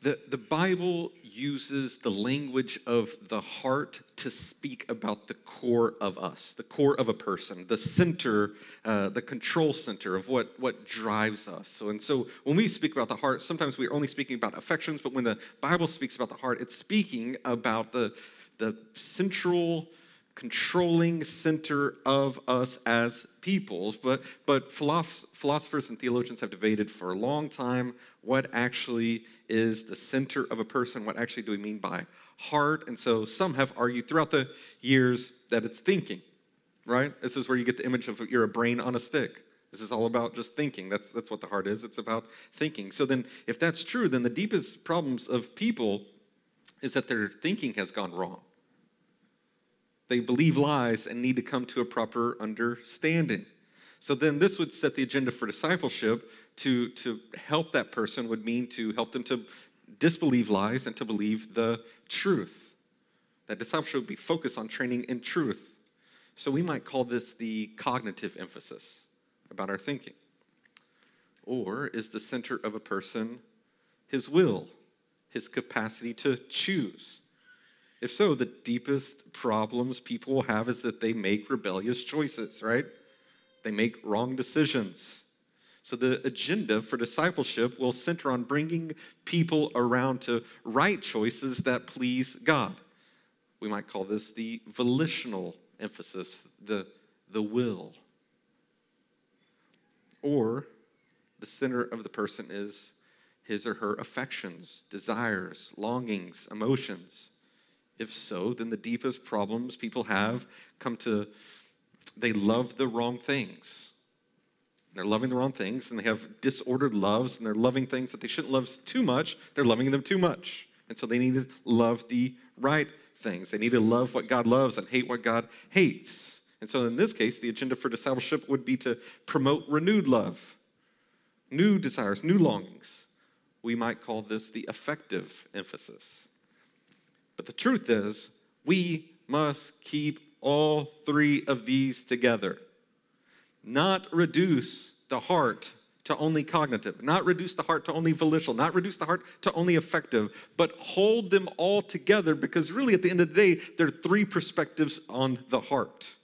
The, the Bible uses the language of the heart to speak about the core of us, the core of a person, the center, uh, the control center of what, what drives us. So, and so when we speak about the heart, sometimes we're only speaking about affections, but when the Bible speaks about the heart, it's speaking about the, the central controlling center of us as peoples. But, but philosophers and theologians have debated for a long time what actually is the center of a person, what actually do we mean by heart. And so some have argued throughout the years that it's thinking, right? This is where you get the image of you're a brain on a stick. This is all about just thinking. That's, that's what the heart is. It's about thinking. So then, if that's true, then the deepest problems of people is that their thinking has gone wrong. They believe lies and need to come to a proper understanding. So then this would set the agenda for discipleship to, to help that person would mean to help them to disbelieve lies and to believe the truth. That discipleship would be focused on training in truth. So we might call this the cognitive emphasis about our thinking. Or is the center of a person his will, his capacity to choose? If so, the deepest problems people will have is that they make rebellious choices, right? They make wrong decisions. So the agenda for discipleship will center on bringing people around to right choices that please God. We might call this the volitional emphasis, the, the will. Or the center of the person is his or her affections, desires, longings, emotions. If so, then the deepest problems people have come to they love the wrong things. They're loving the wrong things and they have disordered loves and they're loving things that they shouldn't love too much. They're loving them too much. And so they need to love the right things. They need to love what God loves and hate what God hates. And so in this case, the agenda for discipleship would be to promote renewed love, new desires, new longings. We might call this the affective emphasis. But the truth is, we must keep all three of these together. Not reduce the heart to only cognitive, not reduce the heart to only volitional, not reduce the heart to only affective, but hold them all together because really at the end of the day, there are three perspectives on the heart.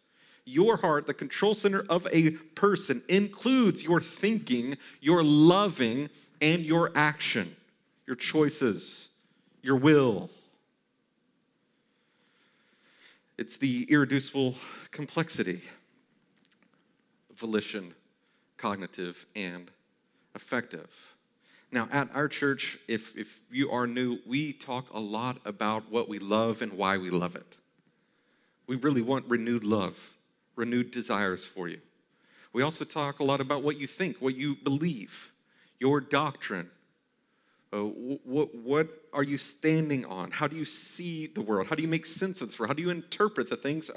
Your heart, the control center of a person, includes your thinking, your loving, and your action, your choices, your will. It's the irreducible complexity volition, cognitive, and affective. Now, at our church, if, if you are new, we talk a lot about what we love and why we love it. We really want renewed love, renewed desires for you. We also talk a lot about what you think, what you believe, your doctrine, uh, what, what are you standing on? How do you see the world? How do you make sense of this world? How do you interpret the things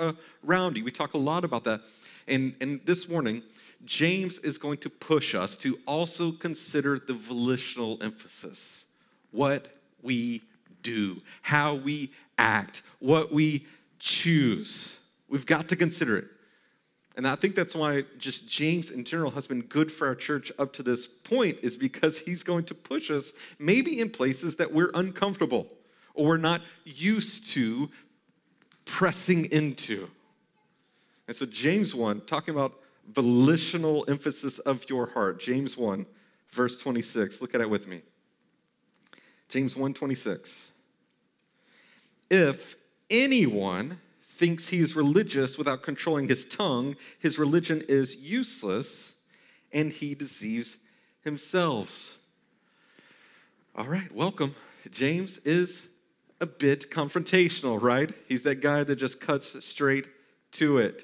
around you? We talk a lot about that. And, and this morning, James is going to push us to also consider the volitional emphasis what we do, how we act, what we choose. We've got to consider it. And I think that's why just James in general has been good for our church up to this point, is because he's going to push us maybe in places that we're uncomfortable or we're not used to pressing into. And so, James 1, talking about volitional emphasis of your heart. James 1, verse 26. Look at it with me. James 1 26. If anyone thinks he is religious without controlling his tongue, his religion is useless and he deceives himself. All right, welcome. James is a bit confrontational, right? He's that guy that just cuts straight to it.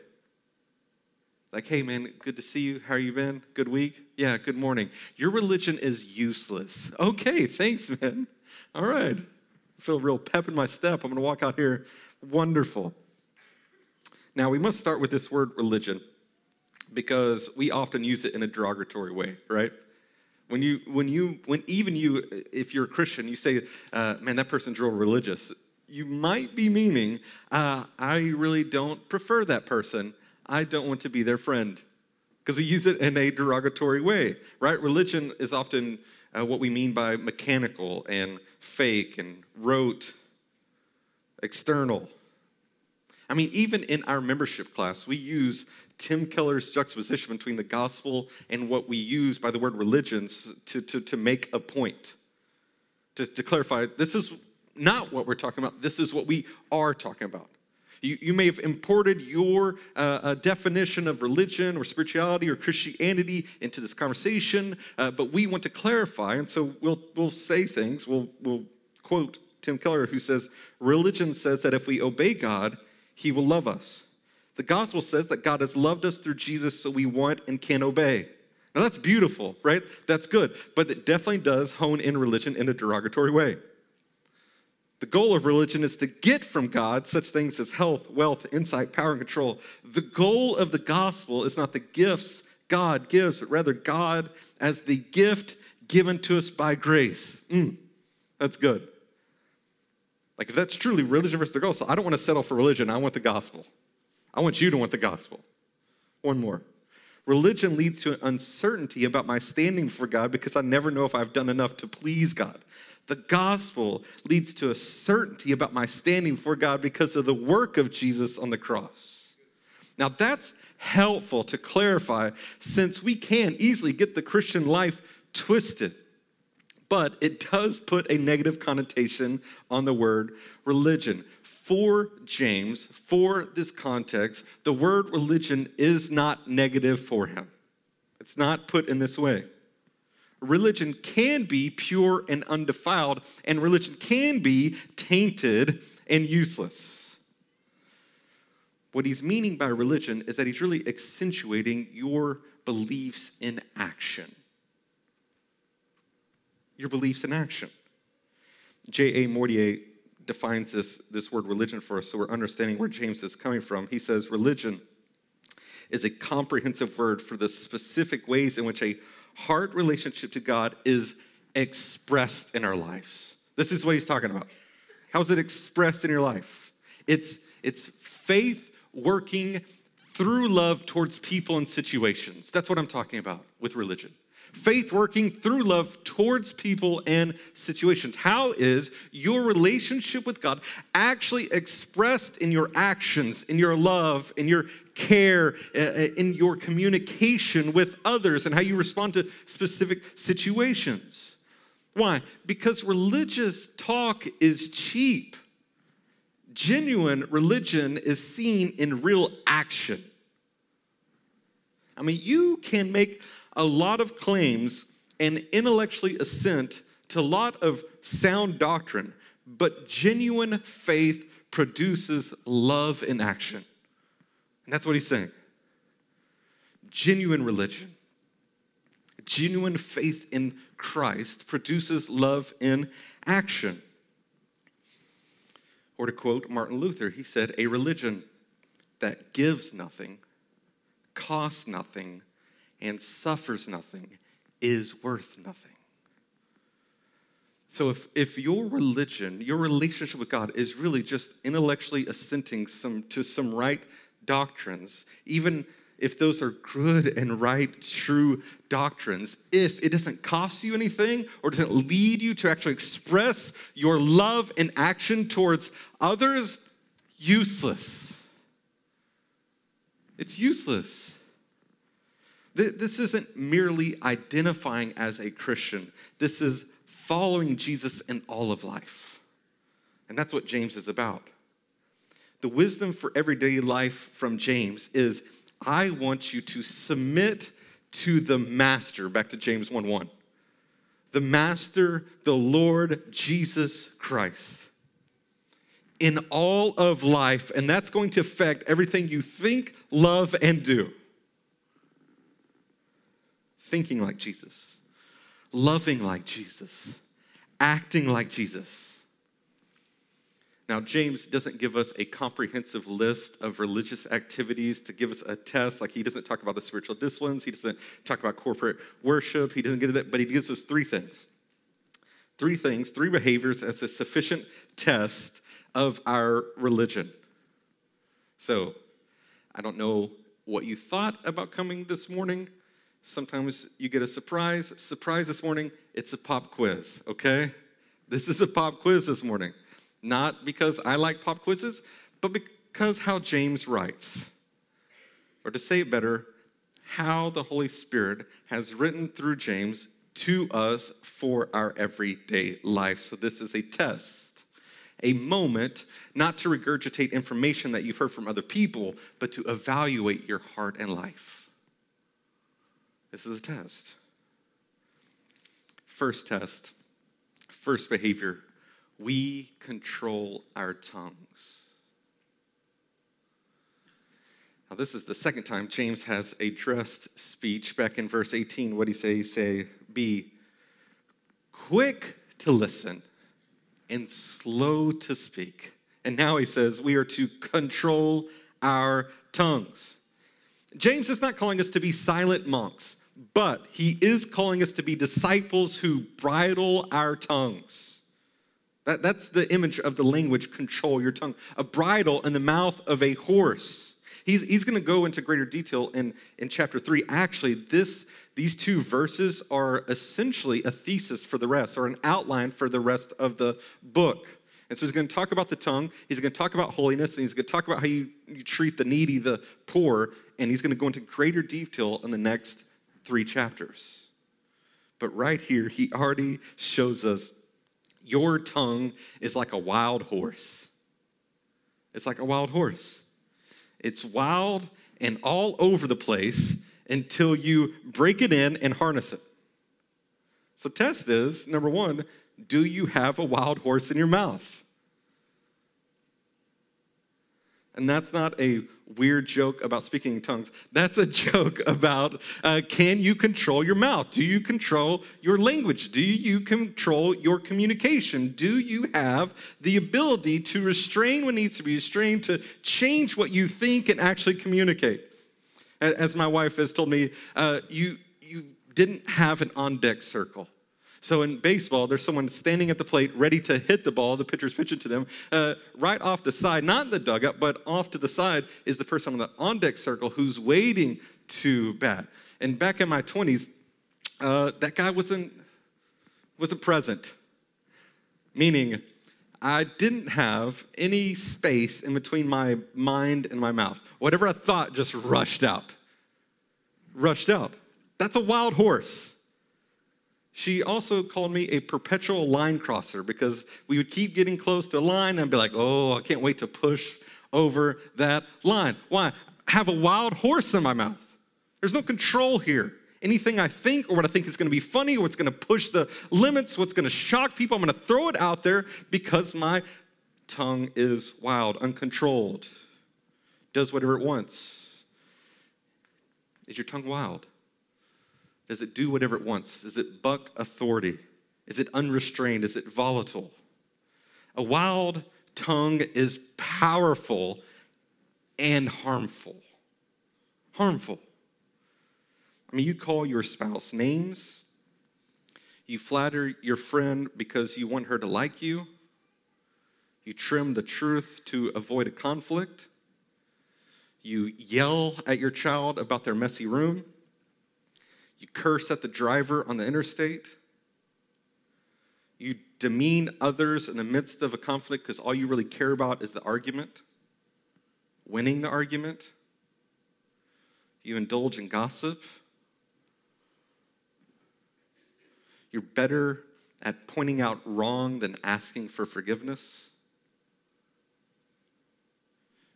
Like, hey man, good to see you. How you been? Good week? Yeah, good morning. Your religion is useless. Okay, thanks, man. All right. I feel real pep in my step. I'm gonna walk out here. Wonderful. Now, we must start with this word religion because we often use it in a derogatory way, right? When you, when you, when even you, if you're a Christian, you say, uh, man, that person's real religious, you might be meaning, uh, I really don't prefer that person. I don't want to be their friend. Because we use it in a derogatory way, right? Religion is often uh, what we mean by mechanical and fake and rote, external. I mean, even in our membership class, we use Tim Keller's juxtaposition between the gospel and what we use by the word religions to, to, to make a point. To, to clarify, this is not what we're talking about, this is what we are talking about. You, you may have imported your uh, uh, definition of religion or spirituality or Christianity into this conversation, uh, but we want to clarify, and so we'll, we'll say things. We'll, we'll quote Tim Keller, who says, Religion says that if we obey God, he will love us. The gospel says that God has loved us through Jesus, so we want and can obey. Now that's beautiful, right? That's good. But it definitely does hone in religion in a derogatory way. The goal of religion is to get from God such things as health, wealth, insight, power, and control. The goal of the gospel is not the gifts God gives, but rather God as the gift given to us by grace. Mm, that's good. Like, if that's truly religion versus the gospel, I don't want to settle for religion. I want the gospel. I want you to want the gospel. One more. Religion leads to an uncertainty about my standing for God because I never know if I've done enough to please God. The gospel leads to a certainty about my standing for God because of the work of Jesus on the cross. Now, that's helpful to clarify since we can easily get the Christian life twisted. But it does put a negative connotation on the word religion. For James, for this context, the word religion is not negative for him. It's not put in this way religion can be pure and undefiled, and religion can be tainted and useless. What he's meaning by religion is that he's really accentuating your beliefs in action. Your beliefs in action. J.A. Motyer defines this, this word religion for us so we're understanding where James is coming from. He says, Religion is a comprehensive word for the specific ways in which a heart relationship to God is expressed in our lives. This is what he's talking about. How's it expressed in your life? It's, it's faith working through love towards people and situations. That's what I'm talking about with religion faith working through love towards people and situations. How is your relationship with God actually expressed in your actions, in your love, in your care, uh, uh, in your communication with others, and how you respond to specific situations? Why? Because religious talk is cheap. Genuine religion is seen in real action. I mean, you can make a lot of claims and intellectually assent to a lot of sound doctrine, but genuine faith produces love in action. And that's what he's saying. Genuine religion, genuine faith in Christ produces love in action. Or to quote Martin Luther, he said, A religion that gives nothing, costs nothing, and suffers nothing is worth nothing. So, if, if your religion, your relationship with God is really just intellectually assenting some, to some right doctrines, even if those are good and right, true doctrines, if it doesn't cost you anything or doesn't lead you to actually express your love and action towards others, useless. It's useless. This isn't merely identifying as a Christian, this is following Jesus in all of life. And that's what James is about. The wisdom for everyday life from James is I want you to submit to the master, back to James 1 1. The master, the Lord Jesus Christ. In all of life, and that's going to affect everything you think, love, and do thinking like Jesus, loving like Jesus, acting like Jesus. Now, James doesn't give us a comprehensive list of religious activities to give us a test. Like, he doesn't talk about the spiritual disciplines, he doesn't talk about corporate worship, he doesn't get into that, but he gives us three things. Three things, three behaviors as a sufficient test of our religion. So, I don't know what you thought about coming this morning. Sometimes you get a surprise. Surprise this morning, It's a pop quiz, okay? This is a pop quiz this morning. Not because I like pop quizzes, but because how James writes. Or to say it better, how the Holy Spirit has written through James to us for our everyday life. So, this is a test, a moment not to regurgitate information that you've heard from other people, but to evaluate your heart and life. This is a test. First test, first behavior we control our tongues. Now, this is the second time James has addressed speech. Back in verse 18, what he say? He say, be quick to listen and slow to speak. And now he says we are to control our tongues. James is not calling us to be silent monks, but he is calling us to be disciples who bridle our tongues. That, that's the image of the language control your tongue. A bridle in the mouth of a horse. He's, he's going to go into greater detail in, in chapter three. Actually, this these two verses are essentially a thesis for the rest, or an outline for the rest of the book. And so he's going to talk about the tongue, he's going to talk about holiness, and he's going to talk about how you, you treat the needy, the poor, and he's going to go into greater detail in the next three chapters. But right here, he already shows us your tongue is like a wild horse. It's like a wild horse. It's wild and all over the place until you break it in and harness it. So, test is number one, do you have a wild horse in your mouth? And that's not a weird joke about speaking in tongues. That's a joke about uh, can you control your mouth? Do you control your language? Do you control your communication? Do you have the ability to restrain what needs to be restrained, to change what you think and actually communicate? As my wife has told me, uh, you, you didn't have an on deck circle. So in baseball, there's someone standing at the plate ready to hit the ball. The pitcher's pitching to them. Uh, right off the side, not in the dugout, but off to the side, is the person on the on deck circle who's waiting to bat. And back in my 20s, uh, that guy wasn't, wasn't present, meaning I didn't have any space in between my mind and my mouth. Whatever I thought just rushed out. Rushed out. That's a wild horse. She also called me a perpetual line crosser because we would keep getting close to a line and be like, oh, I can't wait to push over that line. Why? I have a wild horse in my mouth. There's no control here anything I think or what I think is going to be funny or what's going to push the limits, what's going to shock people. I'm going to throw it out there because my tongue is wild, uncontrolled, does whatever it wants. Is your tongue wild? Does it do whatever it wants? Does it buck authority? Is it unrestrained? Is it volatile? A wild tongue is powerful and harmful. Harmful. I mean, you call your spouse names, you flatter your friend because you want her to like you, you trim the truth to avoid a conflict, you yell at your child about their messy room, you curse at the driver on the interstate. You demean others in the midst of a conflict because all you really care about is the argument, winning the argument. You indulge in gossip. You're better at pointing out wrong than asking for forgiveness.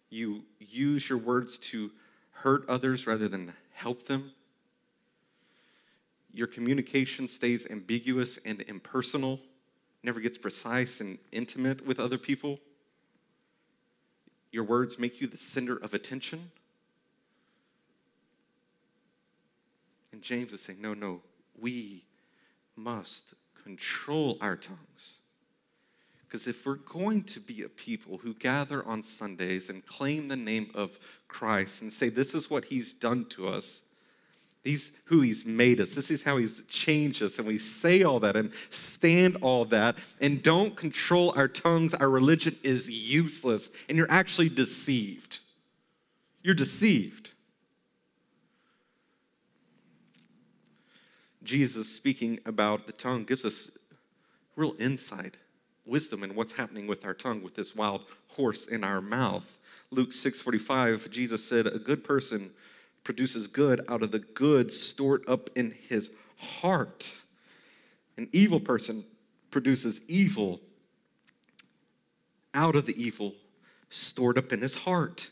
You use your words to hurt others rather than help them. Your communication stays ambiguous and impersonal, never gets precise and intimate with other people. Your words make you the center of attention. And James is saying, no, no, we must control our tongues. Because if we're going to be a people who gather on Sundays and claim the name of Christ and say, This is what He's done to us, He's who He's made us, this is how He's changed us, and we say all that and stand all that and don't control our tongues, our religion is useless, and you're actually deceived. You're deceived. Jesus speaking about the tongue gives us real insight, wisdom in what's happening with our tongue, with this wild horse in our mouth. Luke 6:45, Jesus said, "A good person produces good out of the good stored up in his heart. An evil person produces evil out of the evil stored up in his heart."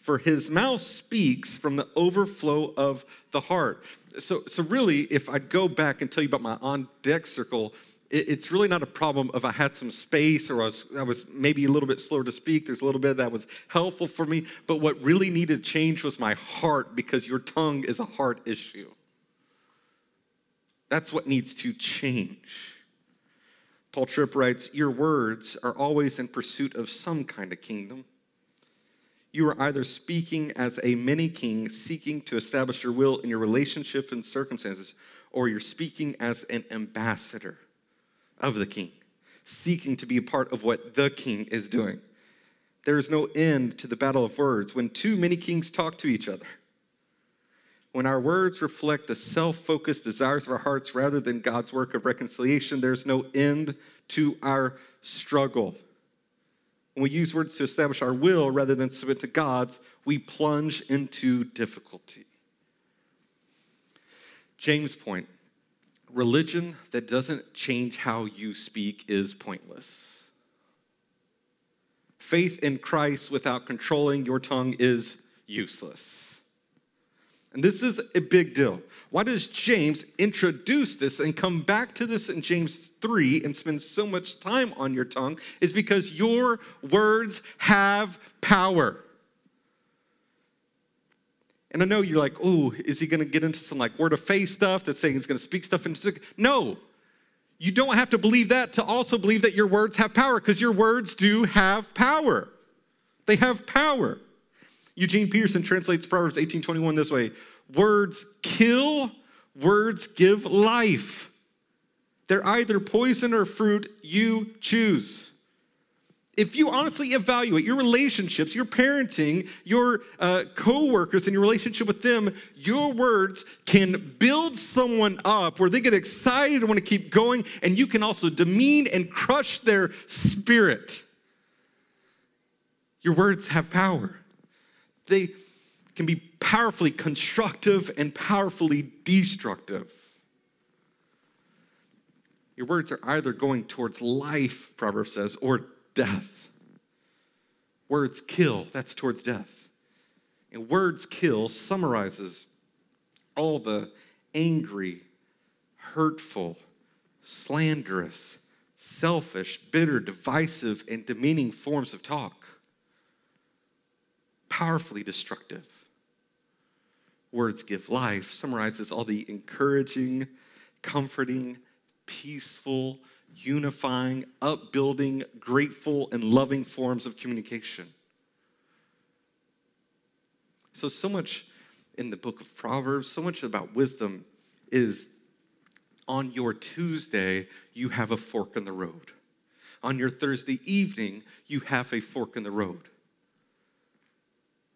For his mouth speaks from the overflow of the heart. So, so really, if I'd go back and tell you about my on deck circle, it's really not a problem if I had some space or I was, I was maybe a little bit slower to speak. There's a little bit that was helpful for me. But what really needed change was my heart because your tongue is a heart issue. That's what needs to change. Paul Tripp writes Your words are always in pursuit of some kind of kingdom. You are either speaking as a mini king seeking to establish your will in your relationship and circumstances, or you're speaking as an ambassador of the king, seeking to be a part of what the king is doing. There is no end to the battle of words when too many kings talk to each other. When our words reflect the self focused desires of our hearts rather than God's work of reconciliation, there's no end to our struggle. When we use words to establish our will rather than submit to God's, we plunge into difficulty. James' point religion that doesn't change how you speak is pointless. Faith in Christ without controlling your tongue is useless. And this is a big deal. Why does James introduce this and come back to this in James 3 and spend so much time on your tongue? Is because your words have power. And I know you're like, oh, is he going to get into some like word of faith stuff that's saying he's going to speak stuff into. No. You don't have to believe that to also believe that your words have power because your words do have power. They have power. Eugene Peterson translates Proverbs 18:21 this way: Words kill, words give life. They're either poison or fruit, you choose if you honestly evaluate your relationships, your parenting, your uh, coworkers, and your relationship with them, your words can build someone up where they get excited and want to keep going, and you can also demean and crush their spirit. Your words have power. They can be powerfully constructive and powerfully destructive. Your words are either going towards life, Proverbs says, or death. Words kill, that's towards death. And words kill summarizes all the angry, hurtful, slanderous, selfish, bitter, divisive, and demeaning forms of talk. Powerfully destructive. Words give life summarizes all the encouraging, comforting, peaceful, unifying, upbuilding, grateful, and loving forms of communication. So, so much in the book of Proverbs, so much about wisdom is on your Tuesday, you have a fork in the road. On your Thursday evening, you have a fork in the road.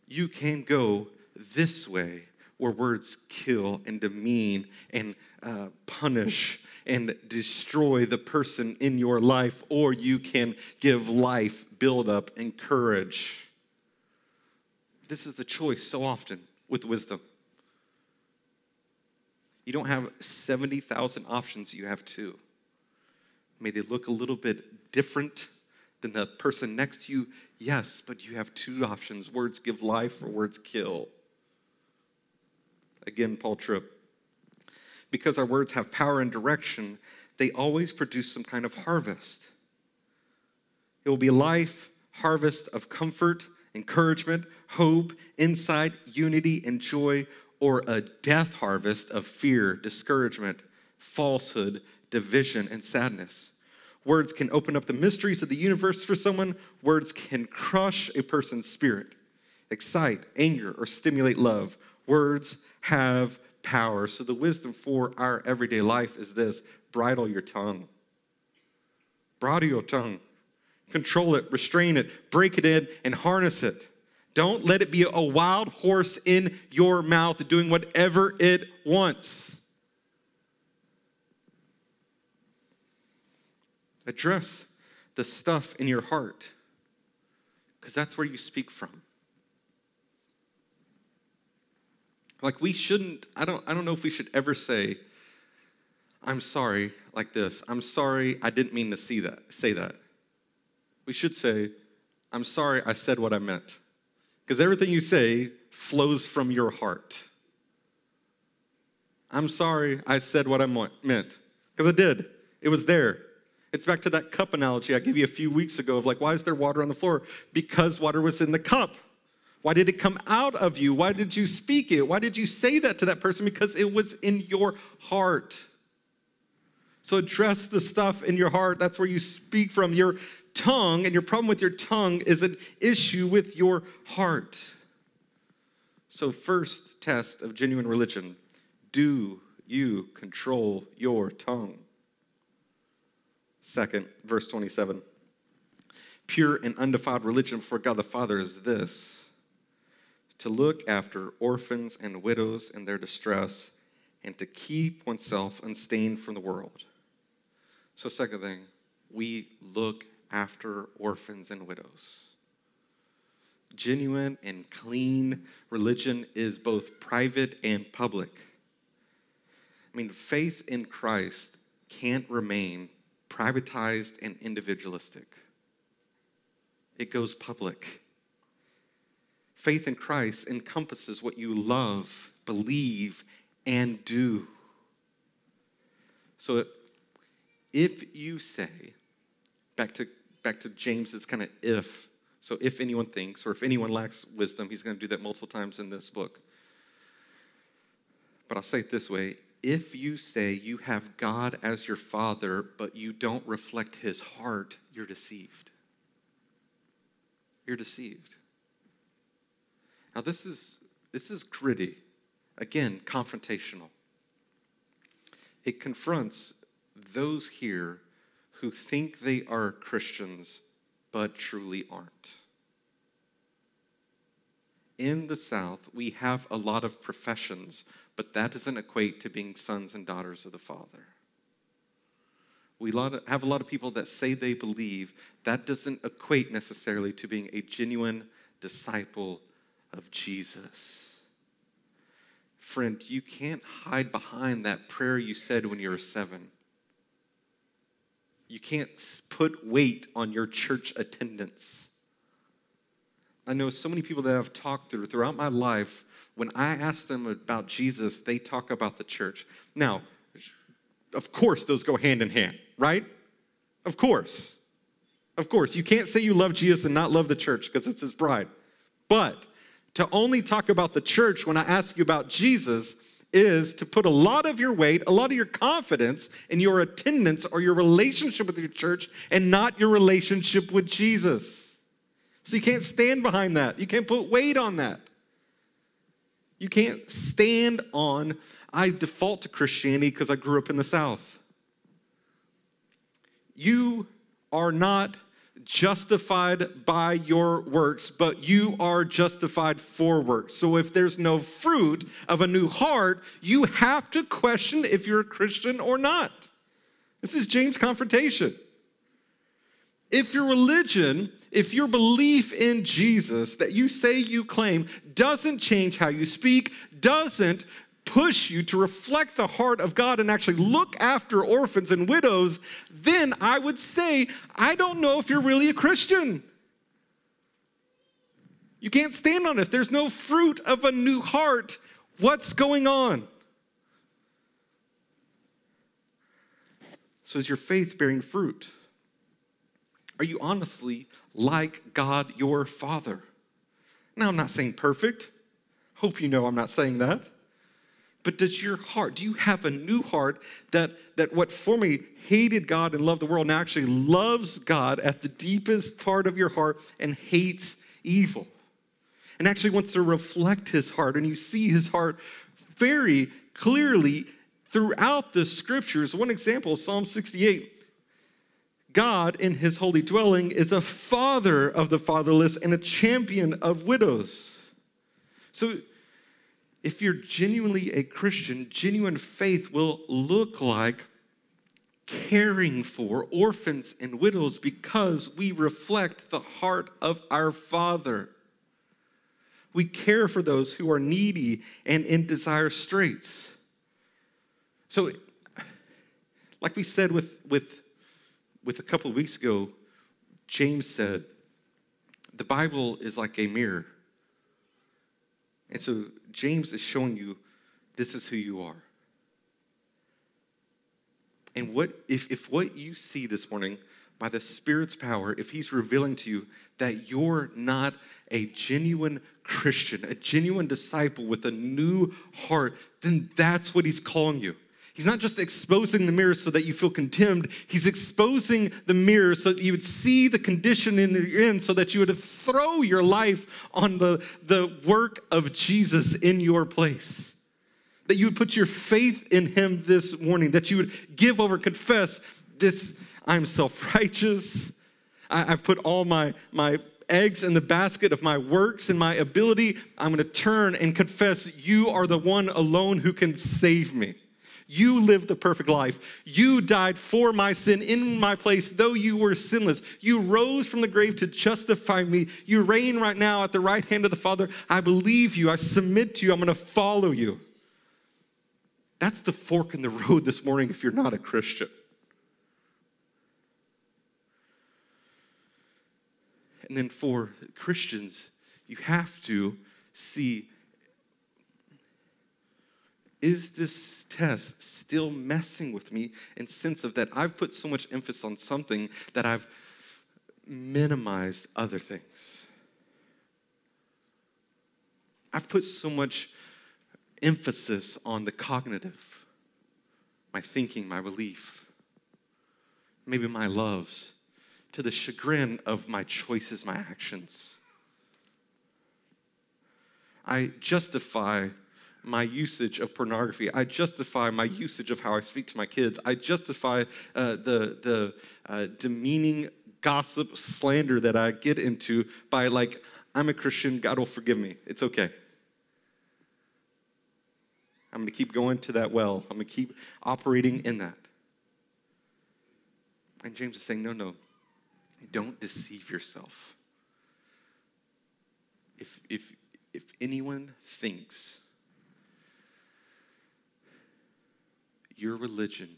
You can go this way where words kill and demean and uh, punish and destroy the person in your life, or you can give life, build up, encourage. This is the choice so often with wisdom. You don't have 70,000 options, you have two. May they look a little bit different than the person next to you, yes, but you have two options words give life or words kill. Again, Paul Tripp because our words have power and direction, they always produce some kind of harvest. It will be life, harvest of comfort, encouragement, hope, insight, unity, and joy, or a death harvest of fear, discouragement, falsehood, division, and sadness. Words can open up the mysteries of the universe for someone. Words can crush a person's spirit, excite anger, or stimulate love. Words have power. So, the wisdom for our everyday life is this bridle your tongue. Bridle your tongue. Control it, restrain it, break it in, and harness it. Don't let it be a wild horse in your mouth doing whatever it wants. Address the stuff in your heart because that's where you speak from. Like we shouldn't I don't I don't know if we should ever say I'm sorry like this. I'm sorry I didn't mean to see that say that. We should say I'm sorry I said what I meant. Because everything you say flows from your heart. I'm sorry I said what I meant. Because I did. It was there. It's back to that cup analogy I gave you a few weeks ago of like, why is there water on the floor? Because water was in the cup. Why did it come out of you? Why did you speak it? Why did you say that to that person? Because it was in your heart. So address the stuff in your heart. That's where you speak from. Your tongue and your problem with your tongue is an issue with your heart. So, first test of genuine religion do you control your tongue? Second, verse 27 pure and undefiled religion before God the Father is this to look after orphans and widows in their distress and to keep oneself unstained from the world. So, second thing, we look after orphans and widows. Genuine and clean religion is both private and public. I mean, faith in Christ can't remain privatized and individualistic, it goes public. Faith in Christ encompasses what you love, believe, and do. So if you say, back to, back to James's kind of if, so if anyone thinks, or if anyone lacks wisdom, he's going to do that multiple times in this book. But I'll say it this way if you say you have God as your father, but you don't reflect his heart, you're deceived. You're deceived. Now, this is, this is gritty, again, confrontational. It confronts those here who think they are Christians but truly aren't. In the South, we have a lot of professions, but that doesn't equate to being sons and daughters of the Father. We have a lot of people that say they believe. That doesn't equate necessarily to being a genuine disciple of Jesus. Friend, you can't hide behind that prayer you said when you were seven. You can't put weight on your church attendance. I know so many people that I've talked through throughout my life, when I ask them about Jesus, they talk about the church. Now, of course, those go hand in hand, right? Of course. Of course. You can't say you love Jesus and not love the church because it's his bride. But to only talk about the church when I ask you about Jesus is to put a lot of your weight, a lot of your confidence in your attendance or your relationship with your church and not your relationship with Jesus. So you can't stand behind that. You can't put weight on that. You can't stand on, I default to Christianity because I grew up in the South. You are not justified by your works, but you are justified for works. So if there's no fruit of a new heart, you have to question if you're a Christian or not. This is James' confrontation. If your religion, if your belief in Jesus that you say you claim doesn't change how you speak, doesn't push you to reflect the heart of God and actually look after orphans and widows, then I would say, I don't know if you're really a Christian. You can't stand on it. There's no fruit of a new heart, what's going on? So, is your faith bearing fruit? Are you honestly like God your Father? Now, I'm not saying perfect. Hope you know I'm not saying that. But does your heart, do you have a new heart that, that what formerly hated God and loved the world now actually loves God at the deepest part of your heart and hates evil? And actually wants to reflect his heart. And you see his heart very clearly throughout the scriptures. One example, Psalm 68. God in his holy dwelling is a father of the fatherless and a champion of widows. So if you're genuinely a Christian, genuine faith will look like caring for orphans and widows because we reflect the heart of our Father. We care for those who are needy and in desire straits. So, like we said with, with, with a couple of weeks ago, James said, the Bible is like a mirror. And so James is showing you this is who you are. And what if, if what you see this morning by the Spirit's power, if He's revealing to you that you're not a genuine Christian, a genuine disciple with a new heart, then that's what He's calling you. He's not just exposing the mirror so that you feel condemned. He's exposing the mirror so that you would see the condition in you're so that you would throw your life on the, the work of Jesus in your place. That you would put your faith in him this morning, that you would give over, confess this, I'm self-righteous. I, I put all my, my eggs in the basket of my works and my ability. I'm going to turn and confess you are the one alone who can save me. You lived the perfect life. You died for my sin in my place, though you were sinless. You rose from the grave to justify me. You reign right now at the right hand of the Father. I believe you. I submit to you. I'm going to follow you. That's the fork in the road this morning if you're not a Christian. And then for Christians, you have to see is this test still messing with me in sense of that I've put so much emphasis on something that I've minimized other things? I've put so much emphasis on the cognitive, my thinking, my belief, maybe my loves, to the chagrin of my choices, my actions. I justify my usage of pornography. I justify my usage of how I speak to my kids. I justify uh, the, the uh, demeaning gossip slander that I get into by, like, I'm a Christian, God will forgive me. It's okay. I'm going to keep going to that well. I'm going to keep operating in that. And James is saying, no, no, don't deceive yourself. If, if, if anyone thinks your religion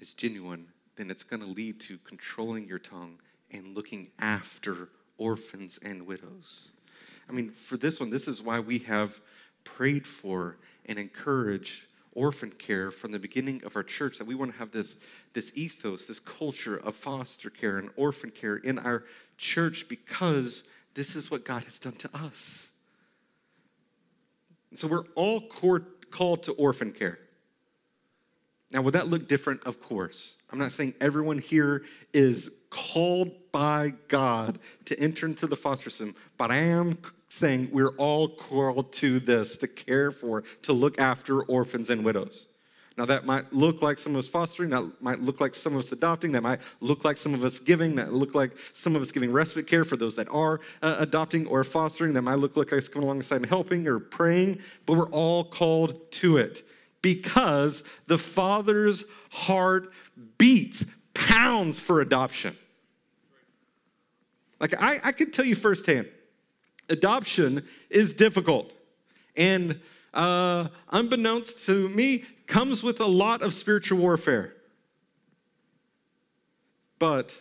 is genuine, then it's going to lead to controlling your tongue and looking after orphans and widows. I mean, for this one, this is why we have prayed for and encouraged orphan care from the beginning of our church that we want to have this, this ethos this culture of foster care and orphan care in our church because this is what god has done to us so we're all called to orphan care now, would that look different? Of course. I'm not saying everyone here is called by God to enter into the foster system, but I am saying we're all called to this, to care for, to look after orphans and widows. Now, that might look like some of us fostering, that might look like some of us adopting, that might look like some of us giving, that look like some of us giving respite care for those that are uh, adopting or fostering, that might look like us coming alongside and helping or praying, but we're all called to it because the Father's heart beats, pounds for adoption. Like, I, I can tell you firsthand, adoption is difficult. And uh, unbeknownst to me, comes with a lot of spiritual warfare. But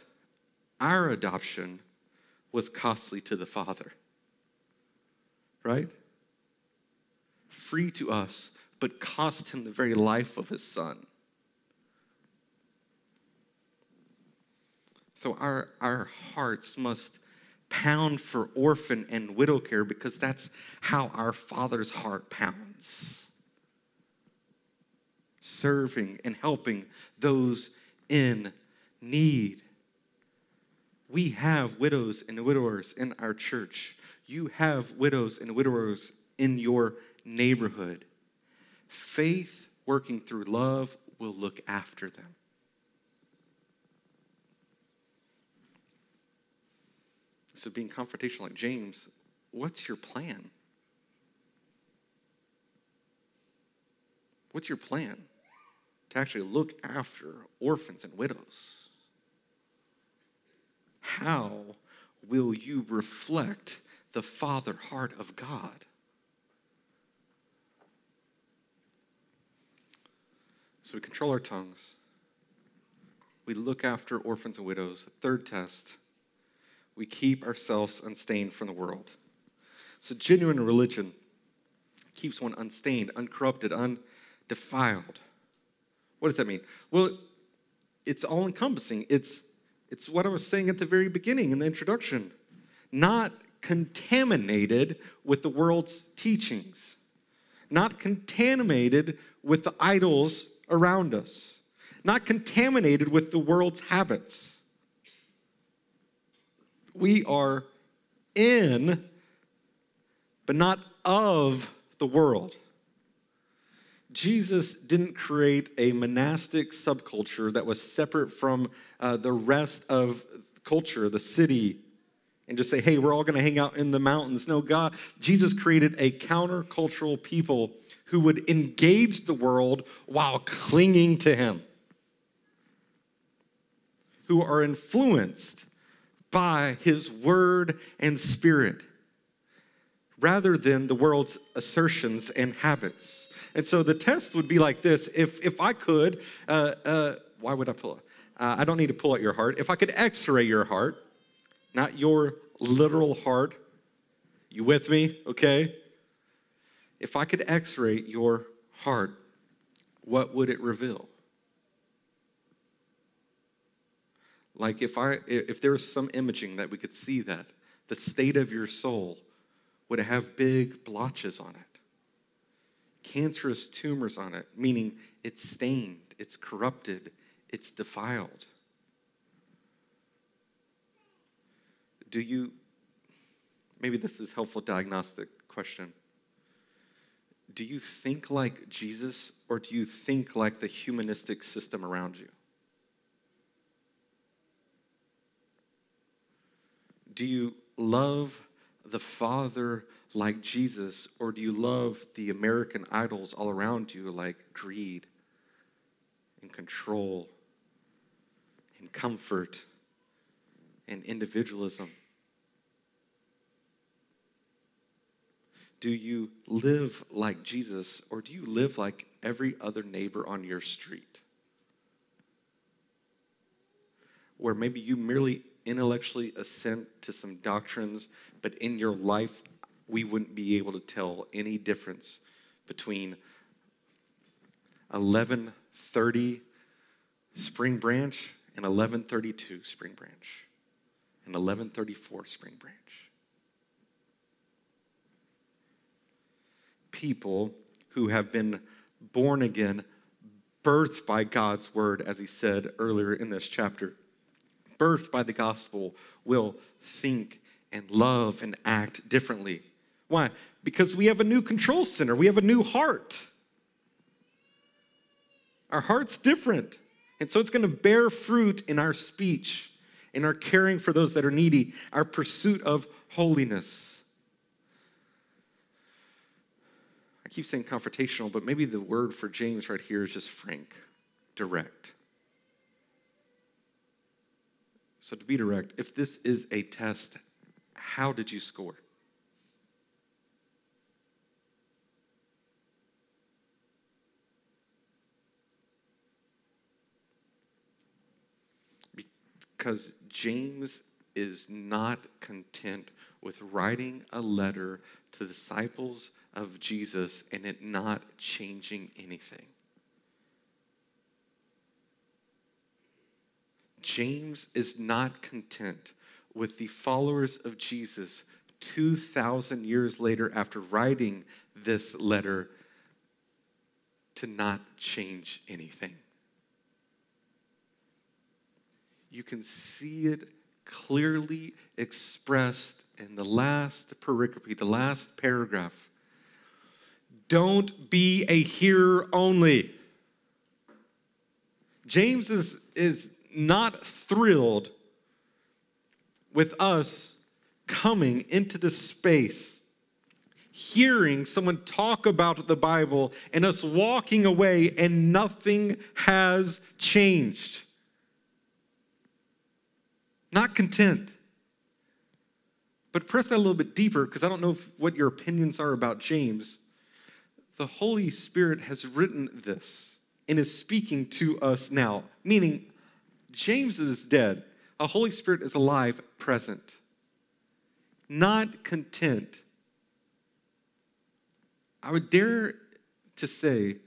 our adoption was costly to the Father, right? Free to us but cost him the very life of his son. So our, our hearts must pound for orphan and widow care because that's how our Father's heart pounds. Serving and helping those in need. We have widows and widowers in our church. You have widows and widowers in your neighborhood. Faith working through love will look after them. So, being confrontational like James, what's your plan? What's your plan to actually look after orphans and widows? How will you reflect the Father heart of God? So we control our tongues. We look after orphans and widows. Third test, we keep ourselves unstained from the world. So genuine religion keeps one unstained, uncorrupted, undefiled. What does that mean? Well, it's all encompassing. It's, it's what I was saying at the very beginning in the introduction. Not contaminated with the world's teachings, not contaminated with the idols around us, not contaminated with the world's habits. We are in, but not of the world. Jesus didn't create a monastic subculture that was separate from uh, the rest of culture, the city, and just say, hey, we're all going to hang out in the mountains. No, God, Jesus created a countercultural people who would engage the world while clinging to Him, who are influenced by His word and spirit rather than the world's assertions and habits. And so the test would be like this if, if I could, uh, uh, why would I pull it? Uh, I don't need to pull out your heart. If I could x ray your heart, not your literal heart, you with me? Okay? If I could x ray your heart, what would it reveal? Like if I if there was some imaging that we could see that the state of your soul would have big blotches on it cancerous tumors on it, meaning it's stained, it's corrupted, it's defiled. Do you, maybe this is helpful diagnostic question. Do you think like Jesus or do you think like the humanistic system around you? Do you love the Father like Jesus, or do you love the American idols all around you like greed and control and comfort and individualism? Do you live like Jesus, or do you live like every other neighbor on your street? Where maybe you merely intellectually assent to some doctrines, but in your life we wouldn't be able to tell any difference between 1130 Spring Branch and 1132 Spring Branch and 1134 Spring Branch. People who have been born again, birthed by God's word, as he said earlier in this chapter, birthed by the gospel, will think and love and act differently. Why? Because we have a new control center, we have a new heart. Our heart's different. And so it's going to bear fruit in our speech, in our caring for those that are needy, our pursuit of holiness. I keep saying confrontational, but maybe the word for James right here is just frank, direct. So, to be direct, if this is a test, how did you score? because James is not content with writing a letter to disciples of Jesus and it not changing anything. James is not content with the followers of Jesus 2,000 years later after writing this letter to not change anything. you can see it clearly expressed in the last pericope, the last paragraph. Don't be a hearer only. James is, is not thrilled with us coming into this space hearing someone talk about the Bible and us walking away and nothing has changed. Not content. But press that a little bit deeper because I don't know if, what your opinions are about James. The Holy Spirit has written this and is speaking to us now, meaning James is dead. The Holy Spirit is alive, present. Not content. I would dare to say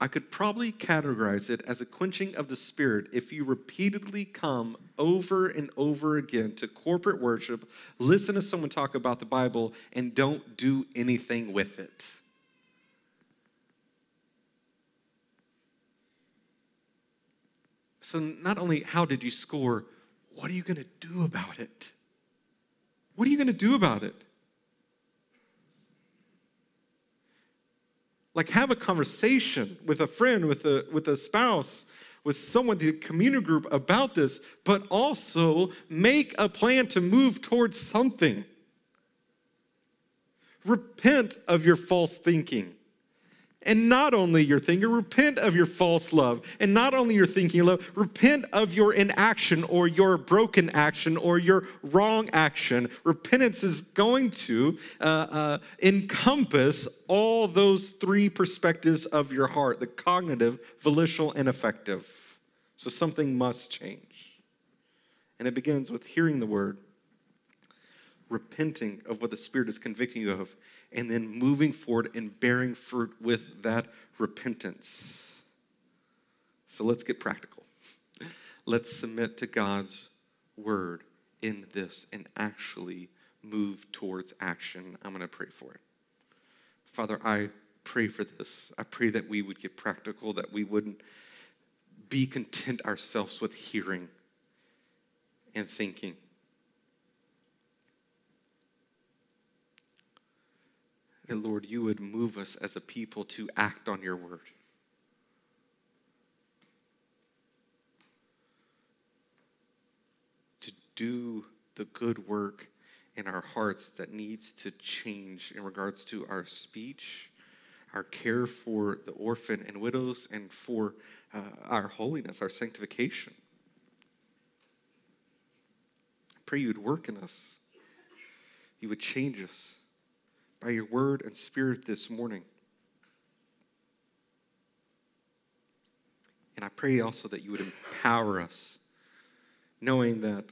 I could probably categorize it as a quenching of the spirit if you repeatedly come over and over again to corporate worship, listen to someone talk about the Bible, and don't do anything with it. So, not only how did you score, what are you going to do about it? What are you going to do about it? Like, have a conversation with a friend, with a, with a spouse, with someone, the community group about this, but also make a plan to move towards something. Repent of your false thinking. And not only your thinking, repent of your false love. And not only your thinking love, repent of your inaction or your broken action or your wrong action. Repentance is going to uh, uh, encompass all those three perspectives of your heart the cognitive, volitional, and affective. So something must change. And it begins with hearing the word, repenting of what the Spirit is convicting you of, and then moving forward and bearing fruit with that repentance. So let's get practical. Let's submit to God's word in this and actually move towards action. I'm going to pray for it. Father, I pray for this. I pray that we would get practical, that we wouldn't be content ourselves with hearing and thinking that, Lord, you would move us as a people to act on your word. To do the good work in our hearts that needs to change in regards to our speech, our care for the orphan and widows, and for uh, our holiness, our sanctification. I pray you would work in us, you would change us by your word and spirit this morning. And I pray also that you would empower us, knowing that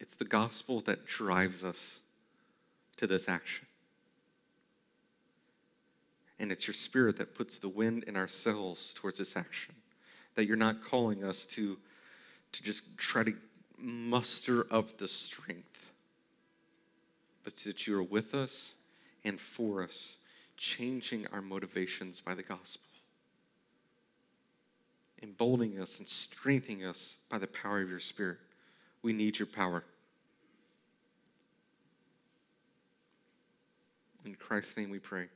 it's the gospel that drives us to this action. And it's your spirit that puts the wind in our sails towards this action. That you're not calling us to, to just try to muster up the strength, but that you are with us and for us, changing our motivations by the gospel, emboldening us and strengthening us by the power of your Spirit. We need your power. In Christ's name we pray.